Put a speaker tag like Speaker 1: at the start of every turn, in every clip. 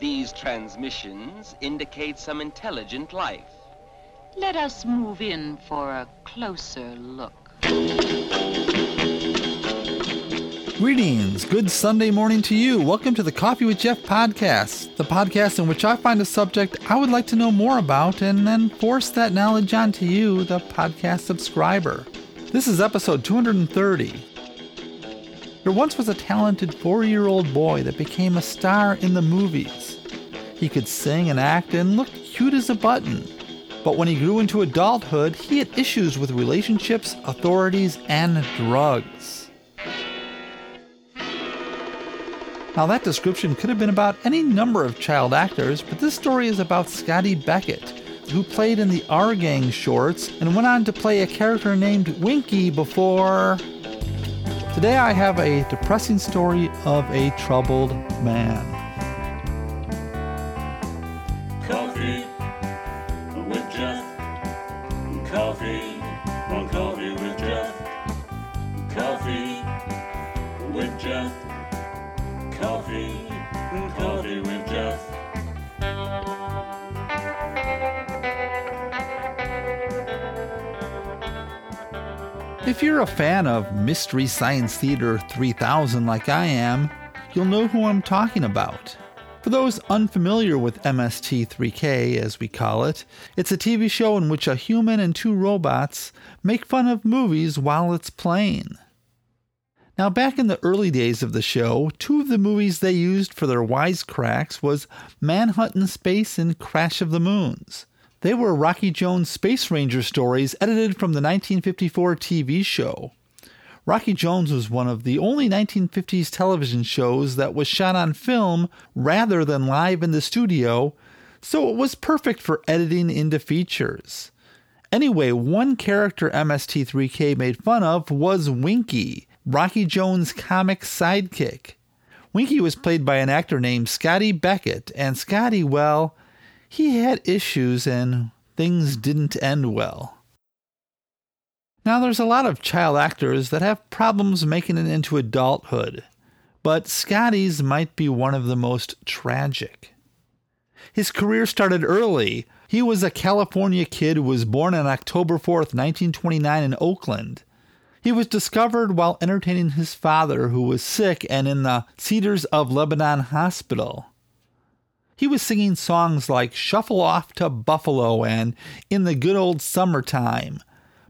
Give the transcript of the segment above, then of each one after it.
Speaker 1: These transmissions indicate some intelligent life.
Speaker 2: Let us move in for a closer look.
Speaker 3: Greetings. Good Sunday morning to you. Welcome to the Coffee with Jeff podcast, the podcast in which I find a subject I would like to know more about and then force that knowledge onto you, the podcast subscriber. This is episode 230. There once was a talented four year old boy that became a star in the movies. He could sing and act and looked cute as a button. But when he grew into adulthood, he had issues with relationships, authorities, and drugs. Now, that description could have been about any number of child actors, but this story is about Scotty Beckett, who played in the Our Gang shorts and went on to play a character named Winky before. Today, I have a depressing story of a troubled man. Fan of Mystery Science Theater 3000 like I am, you'll know who I'm talking about. For those unfamiliar with MST3K, as we call it, it's a TV show in which a human and two robots make fun of movies while it's playing. Now, back in the early days of the show, two of the movies they used for their wisecracks was Manhunt in Space and Crash of the Moons. They were Rocky Jones Space Ranger stories edited from the 1954 TV show. Rocky Jones was one of the only 1950s television shows that was shot on film rather than live in the studio, so it was perfect for editing into features. Anyway, one character MST3K made fun of was Winky, Rocky Jones' comic sidekick. Winky was played by an actor named Scotty Beckett, and Scotty, well, he had issues and things didn't end well. Now, there's a lot of child actors that have problems making it into adulthood, but Scotty's might be one of the most tragic. His career started early. He was a California kid who was born on October 4th, 1929, in Oakland. He was discovered while entertaining his father, who was sick and in the Cedars of Lebanon hospital. He was singing songs like Shuffle Off to Buffalo and In the Good Old Summertime,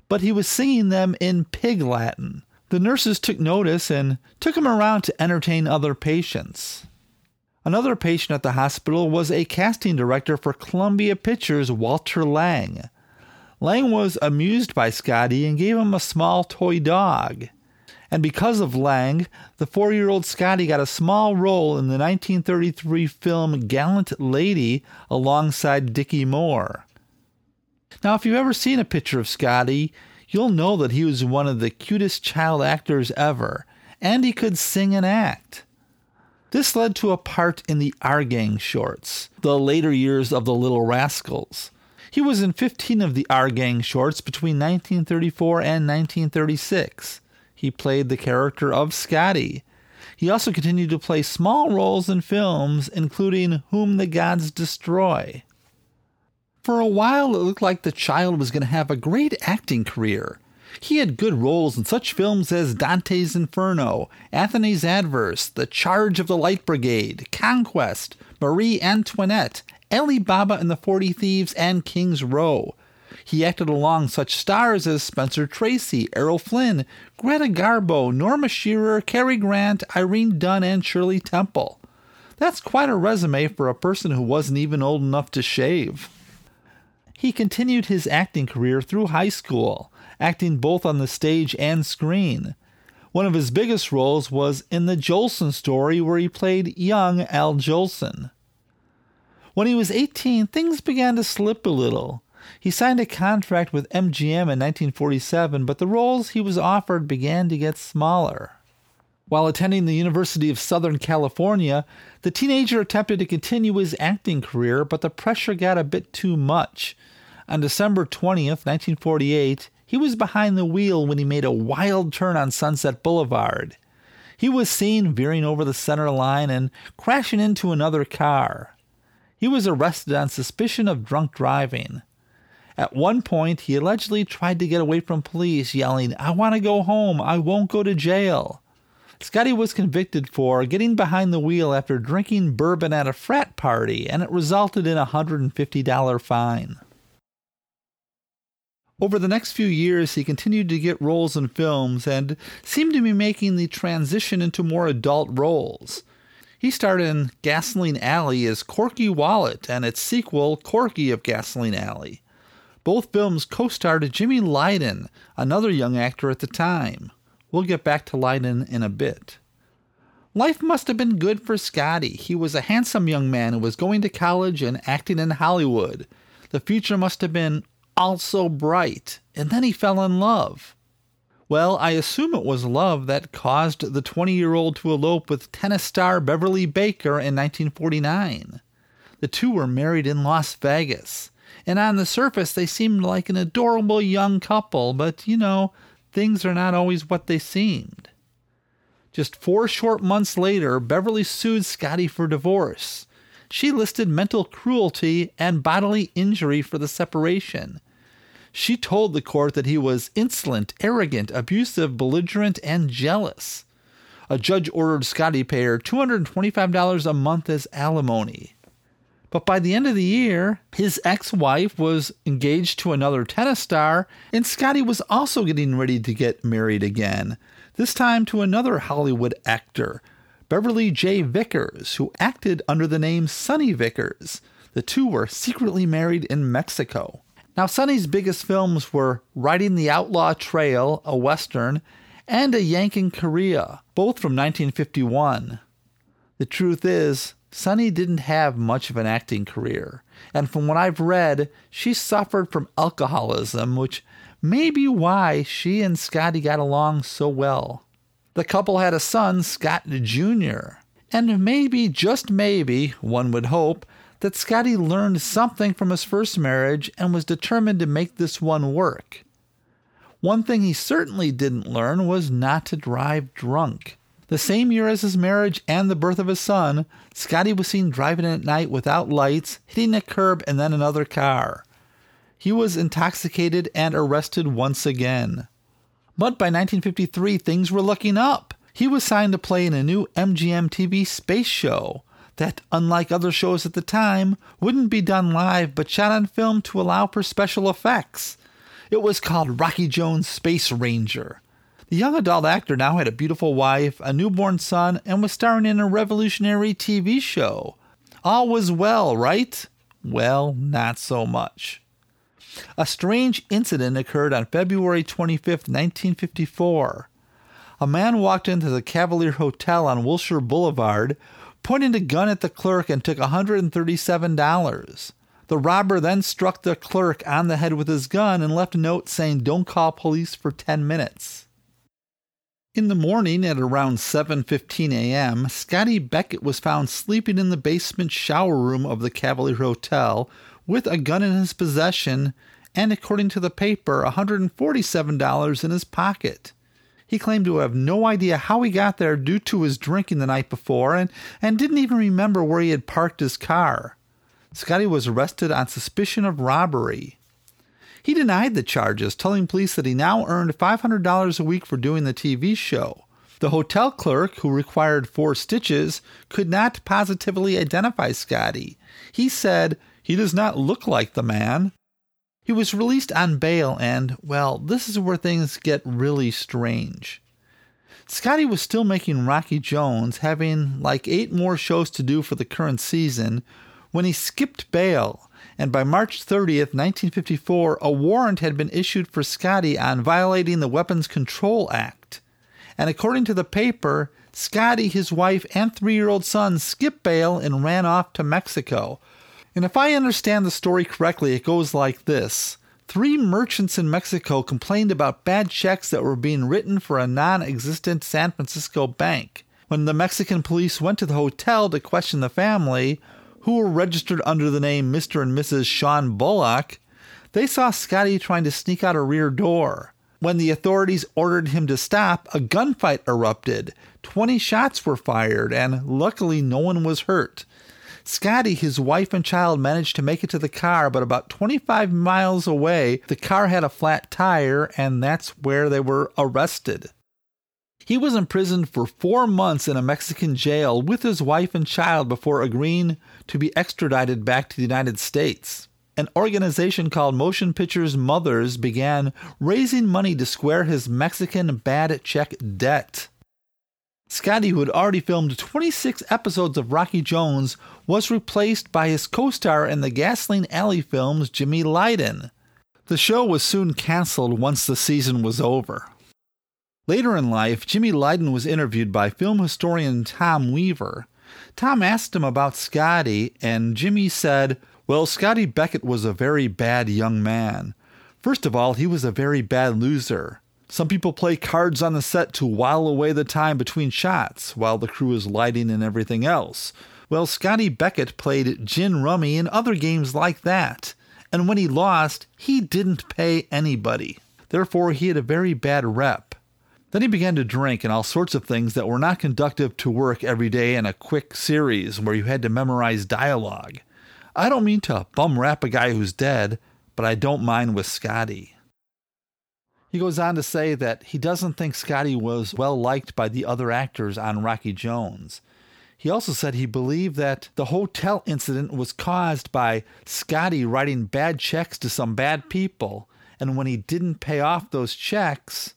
Speaker 3: but he was singing them in pig Latin. The nurses took notice and took him around to entertain other patients. Another patient at the hospital was a casting director for Columbia Pictures, Walter Lang. Lang was amused by Scotty and gave him a small toy dog. And because of Lang, the four year old Scotty got a small role in the 1933 film Gallant Lady alongside Dickie Moore. Now, if you've ever seen a picture of Scotty, you'll know that he was one of the cutest child actors ever, and he could sing and act. This led to a part in the Our Gang shorts, the later years of the Little Rascals. He was in 15 of the Our Gang shorts between 1934 and 1936. He played the character of Scotty. He also continued to play small roles in films, including Whom the Gods Destroy. For a while, it looked like the child was going to have a great acting career. He had good roles in such films as Dante's Inferno, Anthony's Adverse, The Charge of the Light Brigade, Conquest, Marie Antoinette, Ali Baba and the Forty Thieves, and King's Row. He acted along such stars as Spencer Tracy, Errol Flynn, Greta Garbo, Norma Shearer, Cary Grant, Irene Dunne, and Shirley Temple. That's quite a resume for a person who wasn't even old enough to shave. He continued his acting career through high school, acting both on the stage and screen. One of his biggest roles was in the Jolson story, where he played young Al Jolson. When he was 18, things began to slip a little. He signed a contract with MGM in 1947, but the roles he was offered began to get smaller. While attending the University of Southern California, the teenager attempted to continue his acting career, but the pressure got a bit too much. On December 20th, 1948, he was behind the wheel when he made a wild turn on Sunset Boulevard. He was seen veering over the center line and crashing into another car. He was arrested on suspicion of drunk driving. At one point, he allegedly tried to get away from police, yelling, I want to go home. I won't go to jail. Scotty was convicted for getting behind the wheel after drinking bourbon at a frat party, and it resulted in a $150 fine. Over the next few years, he continued to get roles in films and seemed to be making the transition into more adult roles. He starred in Gasoline Alley as Corky Wallet and its sequel, Corky of Gasoline Alley. Both films co starred Jimmy Lydon, another young actor at the time. We'll get back to Lydon in a bit. Life must have been good for Scotty. He was a handsome young man who was going to college and acting in Hollywood. The future must have been all so bright. And then he fell in love. Well, I assume it was love that caused the 20 year old to elope with tennis star Beverly Baker in 1949. The two were married in Las Vegas, and on the surface they seemed like an adorable young couple, but you know, things are not always what they seemed. Just four short months later, Beverly sued Scotty for divorce. She listed mental cruelty and bodily injury for the separation. She told the court that he was insolent, arrogant, abusive, belligerent, and jealous. A judge ordered Scotty pay her $225 a month as alimony. But by the end of the year, his ex wife was engaged to another tennis star, and Scotty was also getting ready to get married again, this time to another Hollywood actor, Beverly J. Vickers, who acted under the name Sonny Vickers. The two were secretly married in Mexico. Now, Sonny's biggest films were Riding the Outlaw Trail, a Western, and A Yank in Korea, both from 1951. The truth is, Sonny didn't have much of an acting career, and from what I've read, she suffered from alcoholism, which may be why she and Scotty got along so well. The couple had a son, Scott Jr., and maybe, just maybe, one would hope, that Scotty learned something from his first marriage and was determined to make this one work. One thing he certainly didn't learn was not to drive drunk. The same year as his marriage and the birth of his son, Scotty was seen driving at night without lights, hitting a curb and then another car. He was intoxicated and arrested once again. But by 1953, things were looking up. He was signed to play in a new MGM TV space show that, unlike other shows at the time, wouldn't be done live but shot on film to allow for special effects. It was called Rocky Jones Space Ranger. The young adult actor now had a beautiful wife, a newborn son, and was starring in a revolutionary TV show. All was well, right? Well, not so much. A strange incident occurred on February 25, 1954. A man walked into the Cavalier Hotel on Wilshire Boulevard, pointed a gun at the clerk, and took $137. The robber then struck the clerk on the head with his gun and left a note saying, Don't call police for 10 minutes. In the morning at around 7:15 a.m., Scotty Beckett was found sleeping in the basement shower room of the Cavalier Hotel with a gun in his possession and according to the paper, $147 in his pocket. He claimed to have no idea how he got there due to his drinking the night before and, and didn't even remember where he had parked his car. Scotty was arrested on suspicion of robbery. He denied the charges, telling police that he now earned $500 a week for doing the TV show. The hotel clerk, who required four stitches, could not positively identify Scotty. He said, He does not look like the man. He was released on bail, and, well, this is where things get really strange. Scotty was still making Rocky Jones, having like eight more shows to do for the current season, when he skipped bail and by March 30th, 1954, a warrant had been issued for Scotty on violating the Weapons Control Act. And according to the paper, Scotty, his wife, and three year old son skipped bail and ran off to Mexico. And if I understand the story correctly, it goes like this. Three merchants in Mexico complained about bad checks that were being written for a non existent San Francisco bank. When the Mexican police went to the hotel to question the family, who were registered under the name Mr. and Mrs. Sean Bullock, they saw Scotty trying to sneak out a rear door. When the authorities ordered him to stop, a gunfight erupted. 20 shots were fired, and luckily no one was hurt. Scotty, his wife, and child managed to make it to the car, but about 25 miles away, the car had a flat tire, and that's where they were arrested. He was imprisoned for four months in a Mexican jail with his wife and child before agreeing to be extradited back to the United States. An organization called Motion Pictures Mothers began raising money to square his Mexican bad check debt. Scotty, who had already filmed 26 episodes of Rocky Jones, was replaced by his co star in the Gasoline Alley films, Jimmy Lydon. The show was soon canceled once the season was over. Later in life, Jimmy Lydon was interviewed by film historian Tom Weaver. Tom asked him about Scotty, and Jimmy said, Well, Scotty Beckett was a very bad young man. First of all, he was a very bad loser. Some people play cards on the set to while away the time between shots while the crew is lighting and everything else. Well, Scotty Beckett played gin rummy and other games like that. And when he lost, he didn't pay anybody. Therefore, he had a very bad rep. Then he began to drink and all sorts of things that were not conductive to work every day in a quick series where you had to memorize dialogue. I don't mean to bum rap a guy who's dead, but I don't mind with Scotty. He goes on to say that he doesn't think Scotty was well liked by the other actors on Rocky Jones. He also said he believed that the hotel incident was caused by Scotty writing bad checks to some bad people, and when he didn't pay off those checks,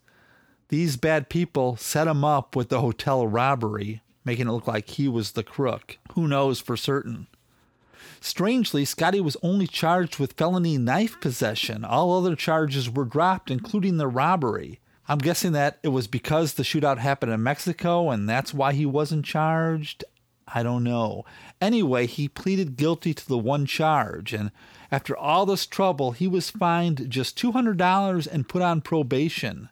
Speaker 3: these bad people set him up with the hotel robbery, making it look like he was the crook. Who knows for certain? Strangely, Scotty was only charged with felony knife possession. All other charges were dropped, including the robbery. I'm guessing that it was because the shootout happened in Mexico and that's why he wasn't charged. I don't know. Anyway, he pleaded guilty to the one charge, and after all this trouble, he was fined just $200 and put on probation.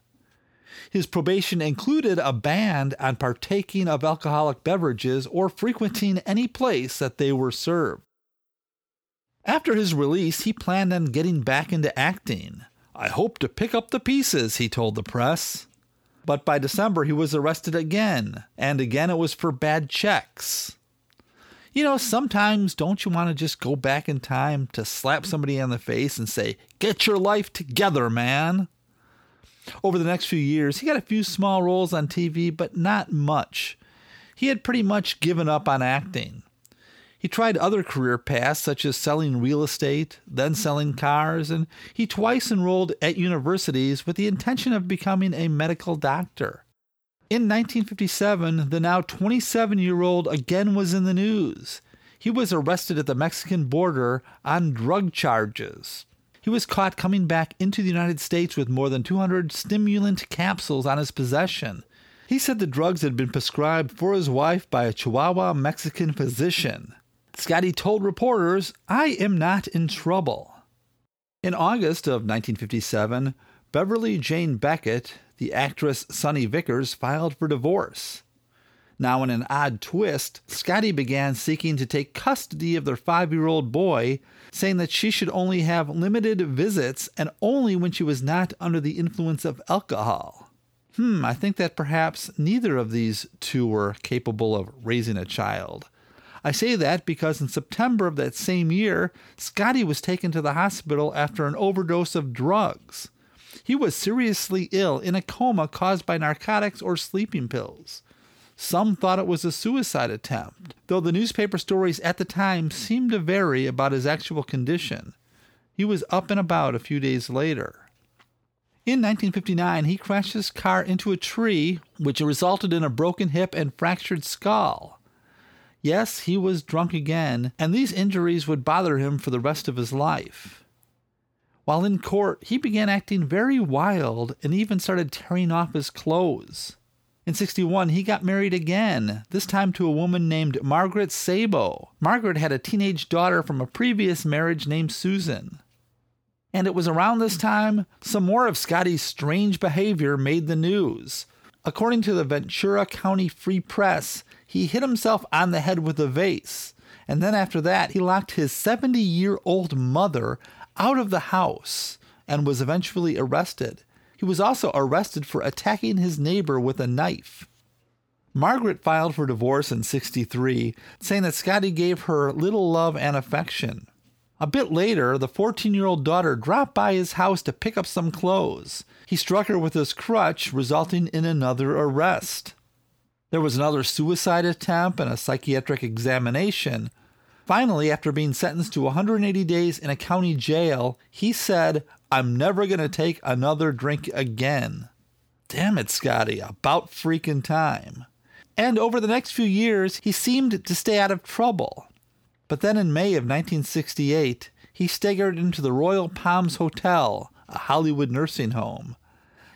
Speaker 3: His probation included a ban on partaking of alcoholic beverages or frequenting any place that they were served. After his release, he planned on getting back into acting. I hope to pick up the pieces, he told the press. But by December, he was arrested again, and again it was for bad checks. You know, sometimes don't you want to just go back in time to slap somebody on the face and say, Get your life together, man? Over the next few years, he got a few small roles on TV, but not much. He had pretty much given up on acting. He tried other career paths, such as selling real estate, then selling cars, and he twice enrolled at universities with the intention of becoming a medical doctor. In 1957, the now 27 year old again was in the news. He was arrested at the Mexican border on drug charges. He was caught coming back into the United States with more than 200 stimulant capsules on his possession. He said the drugs had been prescribed for his wife by a Chihuahua Mexican physician. Scotty told reporters, I am not in trouble. In August of 1957, Beverly Jane Beckett, the actress Sonny Vickers, filed for divorce. Now, in an odd twist, Scotty began seeking to take custody of their five year old boy, saying that she should only have limited visits and only when she was not under the influence of alcohol. Hmm, I think that perhaps neither of these two were capable of raising a child. I say that because in September of that same year, Scotty was taken to the hospital after an overdose of drugs. He was seriously ill in a coma caused by narcotics or sleeping pills. Some thought it was a suicide attempt, though the newspaper stories at the time seemed to vary about his actual condition. He was up and about a few days later. In 1959, he crashed his car into a tree, which resulted in a broken hip and fractured skull. Yes, he was drunk again, and these injuries would bother him for the rest of his life. While in court, he began acting very wild and even started tearing off his clothes. In 61, he got married again, this time to a woman named Margaret Sabo. Margaret had a teenage daughter from a previous marriage named Susan. And it was around this time some more of Scotty's strange behavior made the news. According to the Ventura County Free Press, he hit himself on the head with a vase, and then after that, he locked his 70 year old mother out of the house and was eventually arrested. He was also arrested for attacking his neighbor with a knife. Margaret filed for divorce in 63, saying that Scotty gave her little love and affection. A bit later, the 14 year old daughter dropped by his house to pick up some clothes. He struck her with his crutch, resulting in another arrest. There was another suicide attempt and a psychiatric examination. Finally, after being sentenced to 180 days in a county jail, he said, I'm never going to take another drink again. Damn it, Scotty, about freaking time. And over the next few years, he seemed to stay out of trouble. But then in May of 1968, he staggered into the Royal Palms Hotel, a Hollywood nursing home.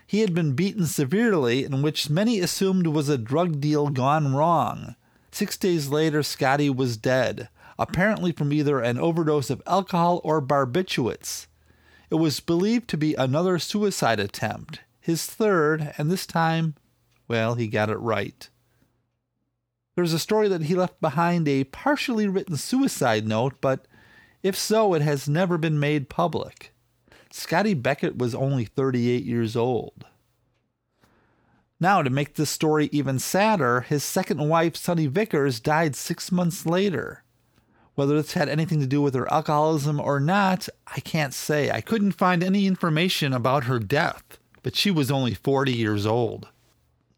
Speaker 3: He had been beaten severely, in which many assumed was a drug deal gone wrong. Six days later, Scotty was dead, apparently from either an overdose of alcohol or barbiturates. It was believed to be another suicide attempt, his third, and this time, well, he got it right. There's a story that he left behind a partially written suicide note, but if so, it has never been made public. Scotty Beckett was only 38 years old. Now, to make this story even sadder, his second wife, Sunny Vickers, died six months later. Whether this had anything to do with her alcoholism or not, I can't say. I couldn't find any information about her death, but she was only 40 years old.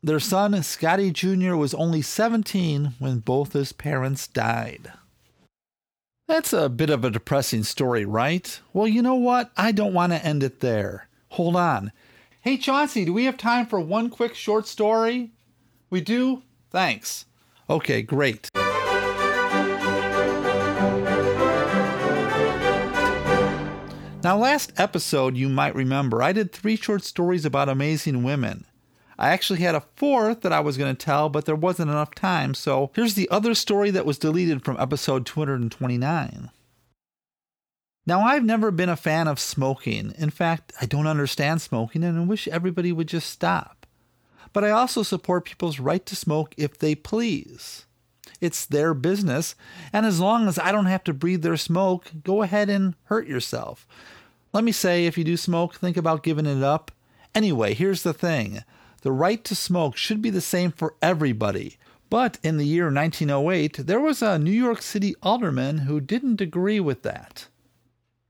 Speaker 3: Their son, Scotty Jr., was only 17 when both his parents died. That's a bit of a depressing story, right? Well, you know what? I don't want to end it there. Hold on. Hey, Chauncey, do we have time for one quick short story? We do? Thanks. Okay, great. Now, last episode, you might remember, I did three short stories about amazing women. I actually had a fourth that I was going to tell, but there wasn't enough time, so here's the other story that was deleted from episode 229. Now, I've never been a fan of smoking. In fact, I don't understand smoking and I wish everybody would just stop. But I also support people's right to smoke if they please. It's their business, and as long as I don't have to breathe their smoke, go ahead and hurt yourself. Let me say, if you do smoke, think about giving it up. Anyway, here's the thing the right to smoke should be the same for everybody. But in the year 1908, there was a New York City alderman who didn't agree with that.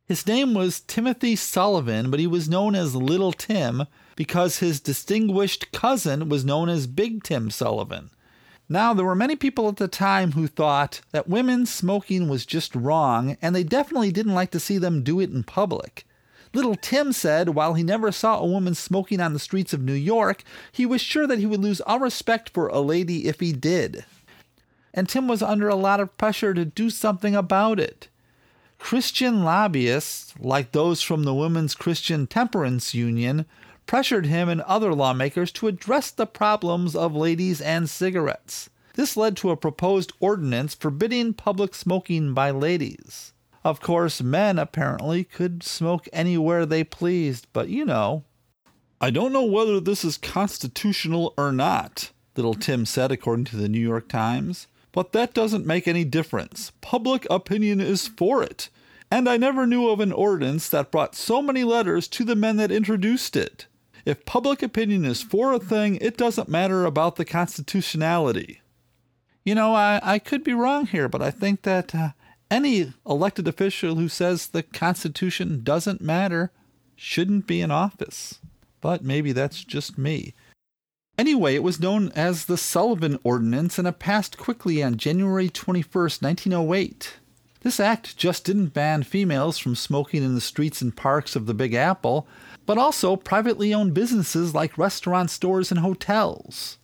Speaker 3: His name was Timothy Sullivan, but he was known as Little Tim because his distinguished cousin was known as Big Tim Sullivan. Now, there were many people at the time who thought that women smoking was just wrong, and they definitely didn't like to see them do it in public. Little Tim said while he never saw a woman smoking on the streets of New York, he was sure that he would lose all respect for a lady if he did. And Tim was under a lot of pressure to do something about it. Christian lobbyists, like those from the Women's Christian Temperance Union, pressured him and other lawmakers to address the problems of ladies and cigarettes. This led to a proposed ordinance forbidding public smoking by ladies. Of course, men apparently could smoke anywhere they pleased, but you know. I don't know whether this is constitutional or not, little Tim said, according to the New York Times. But that doesn't make any difference. Public opinion is for it. And I never knew of an ordinance that brought so many letters to the men that introduced it. If public opinion is for a thing, it doesn't matter about the constitutionality. You know, I, I could be wrong here, but I think that uh, any elected official who says the Constitution doesn't matter shouldn't be in office. But maybe that's just me. Anyway, it was known as the Sullivan Ordinance and it passed quickly on January 21st, 1908. This act just didn't ban females from smoking in the streets and parks of the Big Apple, but also privately owned businesses like restaurant stores and hotels.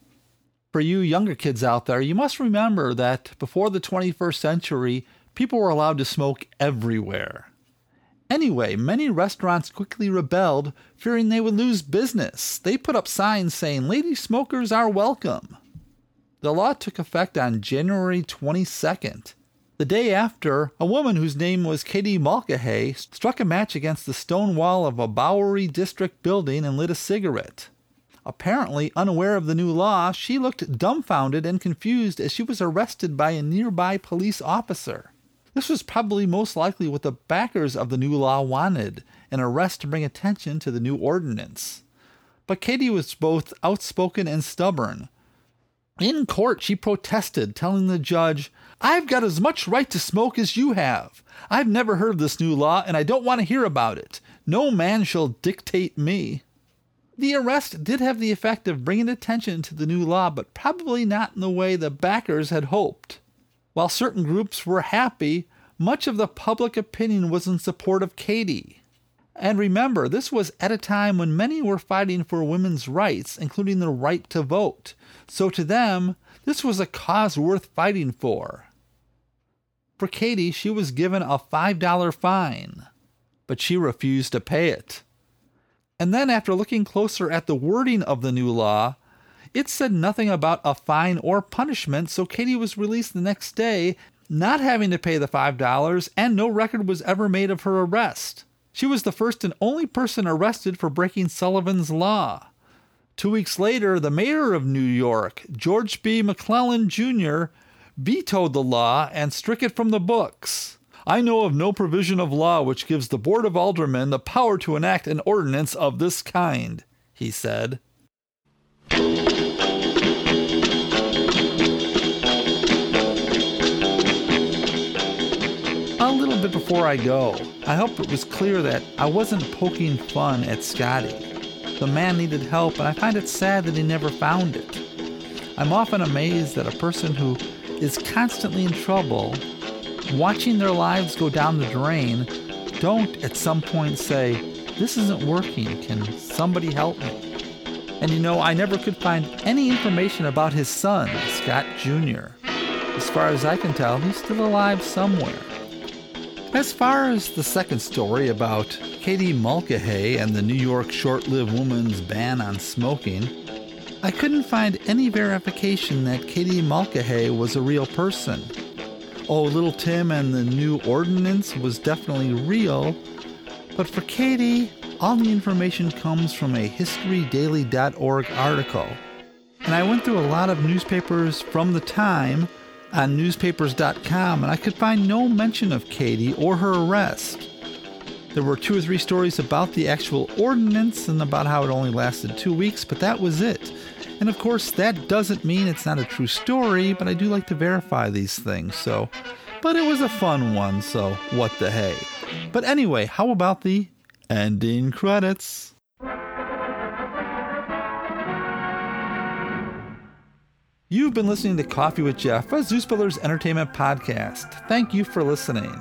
Speaker 3: For you younger kids out there, you must remember that before the 21st century, people were allowed to smoke everywhere. Anyway, many restaurants quickly rebelled, fearing they would lose business. They put up signs saying lady smokers are welcome. The law took effect on January 22nd. The day after, a woman whose name was Katie Mulcahy struck a match against the stone wall of a Bowery District building and lit a cigarette. Apparently unaware of the new law, she looked dumbfounded and confused as she was arrested by a nearby police officer. This was probably most likely what the backers of the new law wanted an arrest to bring attention to the new ordinance. But Katie was both outspoken and stubborn. In court, she protested, telling the judge, I've got as much right to smoke as you have. I've never heard of this new law, and I don't want to hear about it. No man shall dictate me. The arrest did have the effect of bringing attention to the new law, but probably not in the way the backers had hoped. While certain groups were happy, much of the public opinion was in support of Katie. And remember, this was at a time when many were fighting for women's rights, including the right to vote. So to them, this was a cause worth fighting for. For Katie, she was given a $5 fine, but she refused to pay it. And then, after looking closer at the wording of the new law, it said nothing about a fine or punishment, so Katie was released the next day, not having to pay the $5, and no record was ever made of her arrest. She was the first and only person arrested for breaking Sullivan's Law. Two weeks later, the mayor of New York, George B. McClellan Jr., vetoed the law and struck it from the books. I know of no provision of law which gives the Board of Aldermen the power to enact an ordinance of this kind, he said. Bit before I go, I hope it was clear that I wasn't poking fun at Scotty. The man needed help, and I find it sad that he never found it. I'm often amazed that a person who is constantly in trouble watching their lives go down the drain, don't at some point say, This isn't working. Can somebody help me? And you know, I never could find any information about his son, Scott Jr. As far as I can tell, he's still alive somewhere. As far as the second story about Katie Mulcahy and the New York short lived woman's ban on smoking, I couldn't find any verification that Katie Mulcahy was a real person. Oh, Little Tim and the new ordinance was definitely real, but for Katie, all the information comes from a historydaily.org article. And I went through a lot of newspapers from the time on newspapers.com and I could find no mention of Katie or her arrest. There were two or three stories about the actual ordinance and about how it only lasted two weeks, but that was it. And of course, that doesn't mean it's not a true story, but I do like to verify these things, so. But it was a fun one, so what the hey. But anyway, how about the ending credits? You've been listening to Coffee with Jeff, a Zeus Brothers Entertainment podcast. Thank you for listening.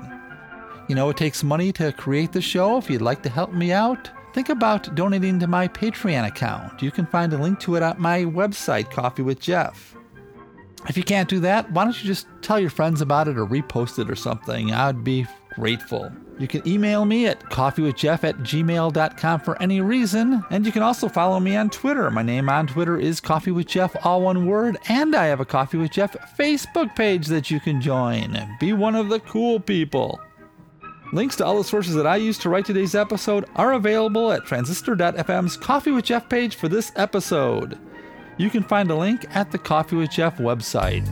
Speaker 3: You know, it takes money to create the show. If you'd like to help me out, think about donating to my Patreon account. You can find a link to it at my website, Coffee with Jeff. If you can't do that, why don't you just tell your friends about it or repost it or something? I'd be grateful. You can email me at coffeewithjeff at gmail.com for any reason, and you can also follow me on Twitter. My name on Twitter is Coffee with Jeff, all one word, and I have a Coffee with Jeff Facebook page that you can join. Be one of the cool people. Links to all the sources that I used to write today's episode are available at transistor.fm's Coffee with Jeff page for this episode. You can find a link at the Coffee with Jeff website.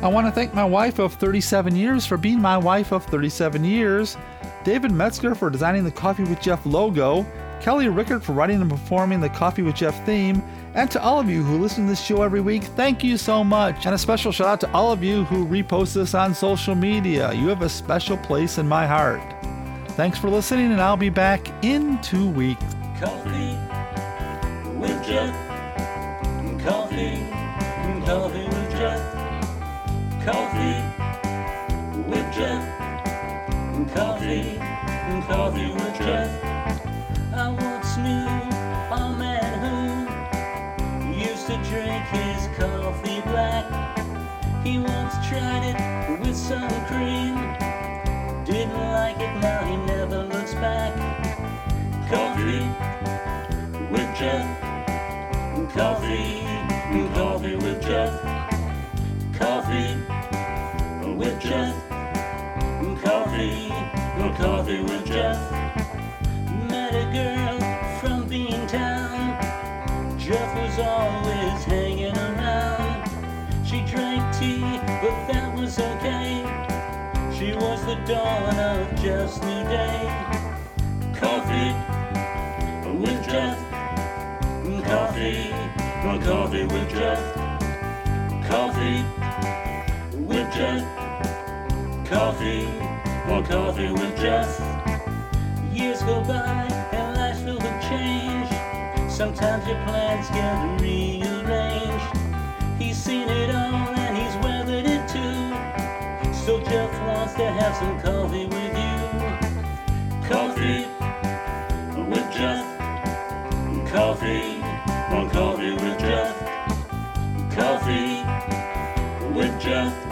Speaker 3: I want to thank my wife of 37 years for being my wife of 37 years, David Metzger for designing the Coffee with Jeff logo, Kelly Rickard for writing and performing the Coffee with Jeff theme, and to all of you who listen to this show every week, thank you so much. And a special shout out to all of you who repost this on social media. You have a special place in my heart. Thanks for listening, and I'll be back in two weeks.
Speaker 4: Coffee with Jeff. Coffee, coffee with Jeff. I once knew a man who used to drink his coffee black. He once tried it with some cream. Didn't like it, now he never looks back. Coffee with Jeff. Coffee, coffee with Jeff. coffee with Jeff. Met a girl from Bean Town. Jeff was always hanging around. She drank tea, but that was okay. She was the dawn of Jeff's new day. Coffee with Jeff. Coffee. Coffee with Jeff. Coffee. With Jeff. coffee with Jeff. Years go by and life's filled with change. Sometimes your plans get rearranged. He's seen it all and he's weathered it too. So Jeff wants to have some coffee with you. Coffee with Jeff. Coffee on coffee with Jeff. Coffee with Jeff.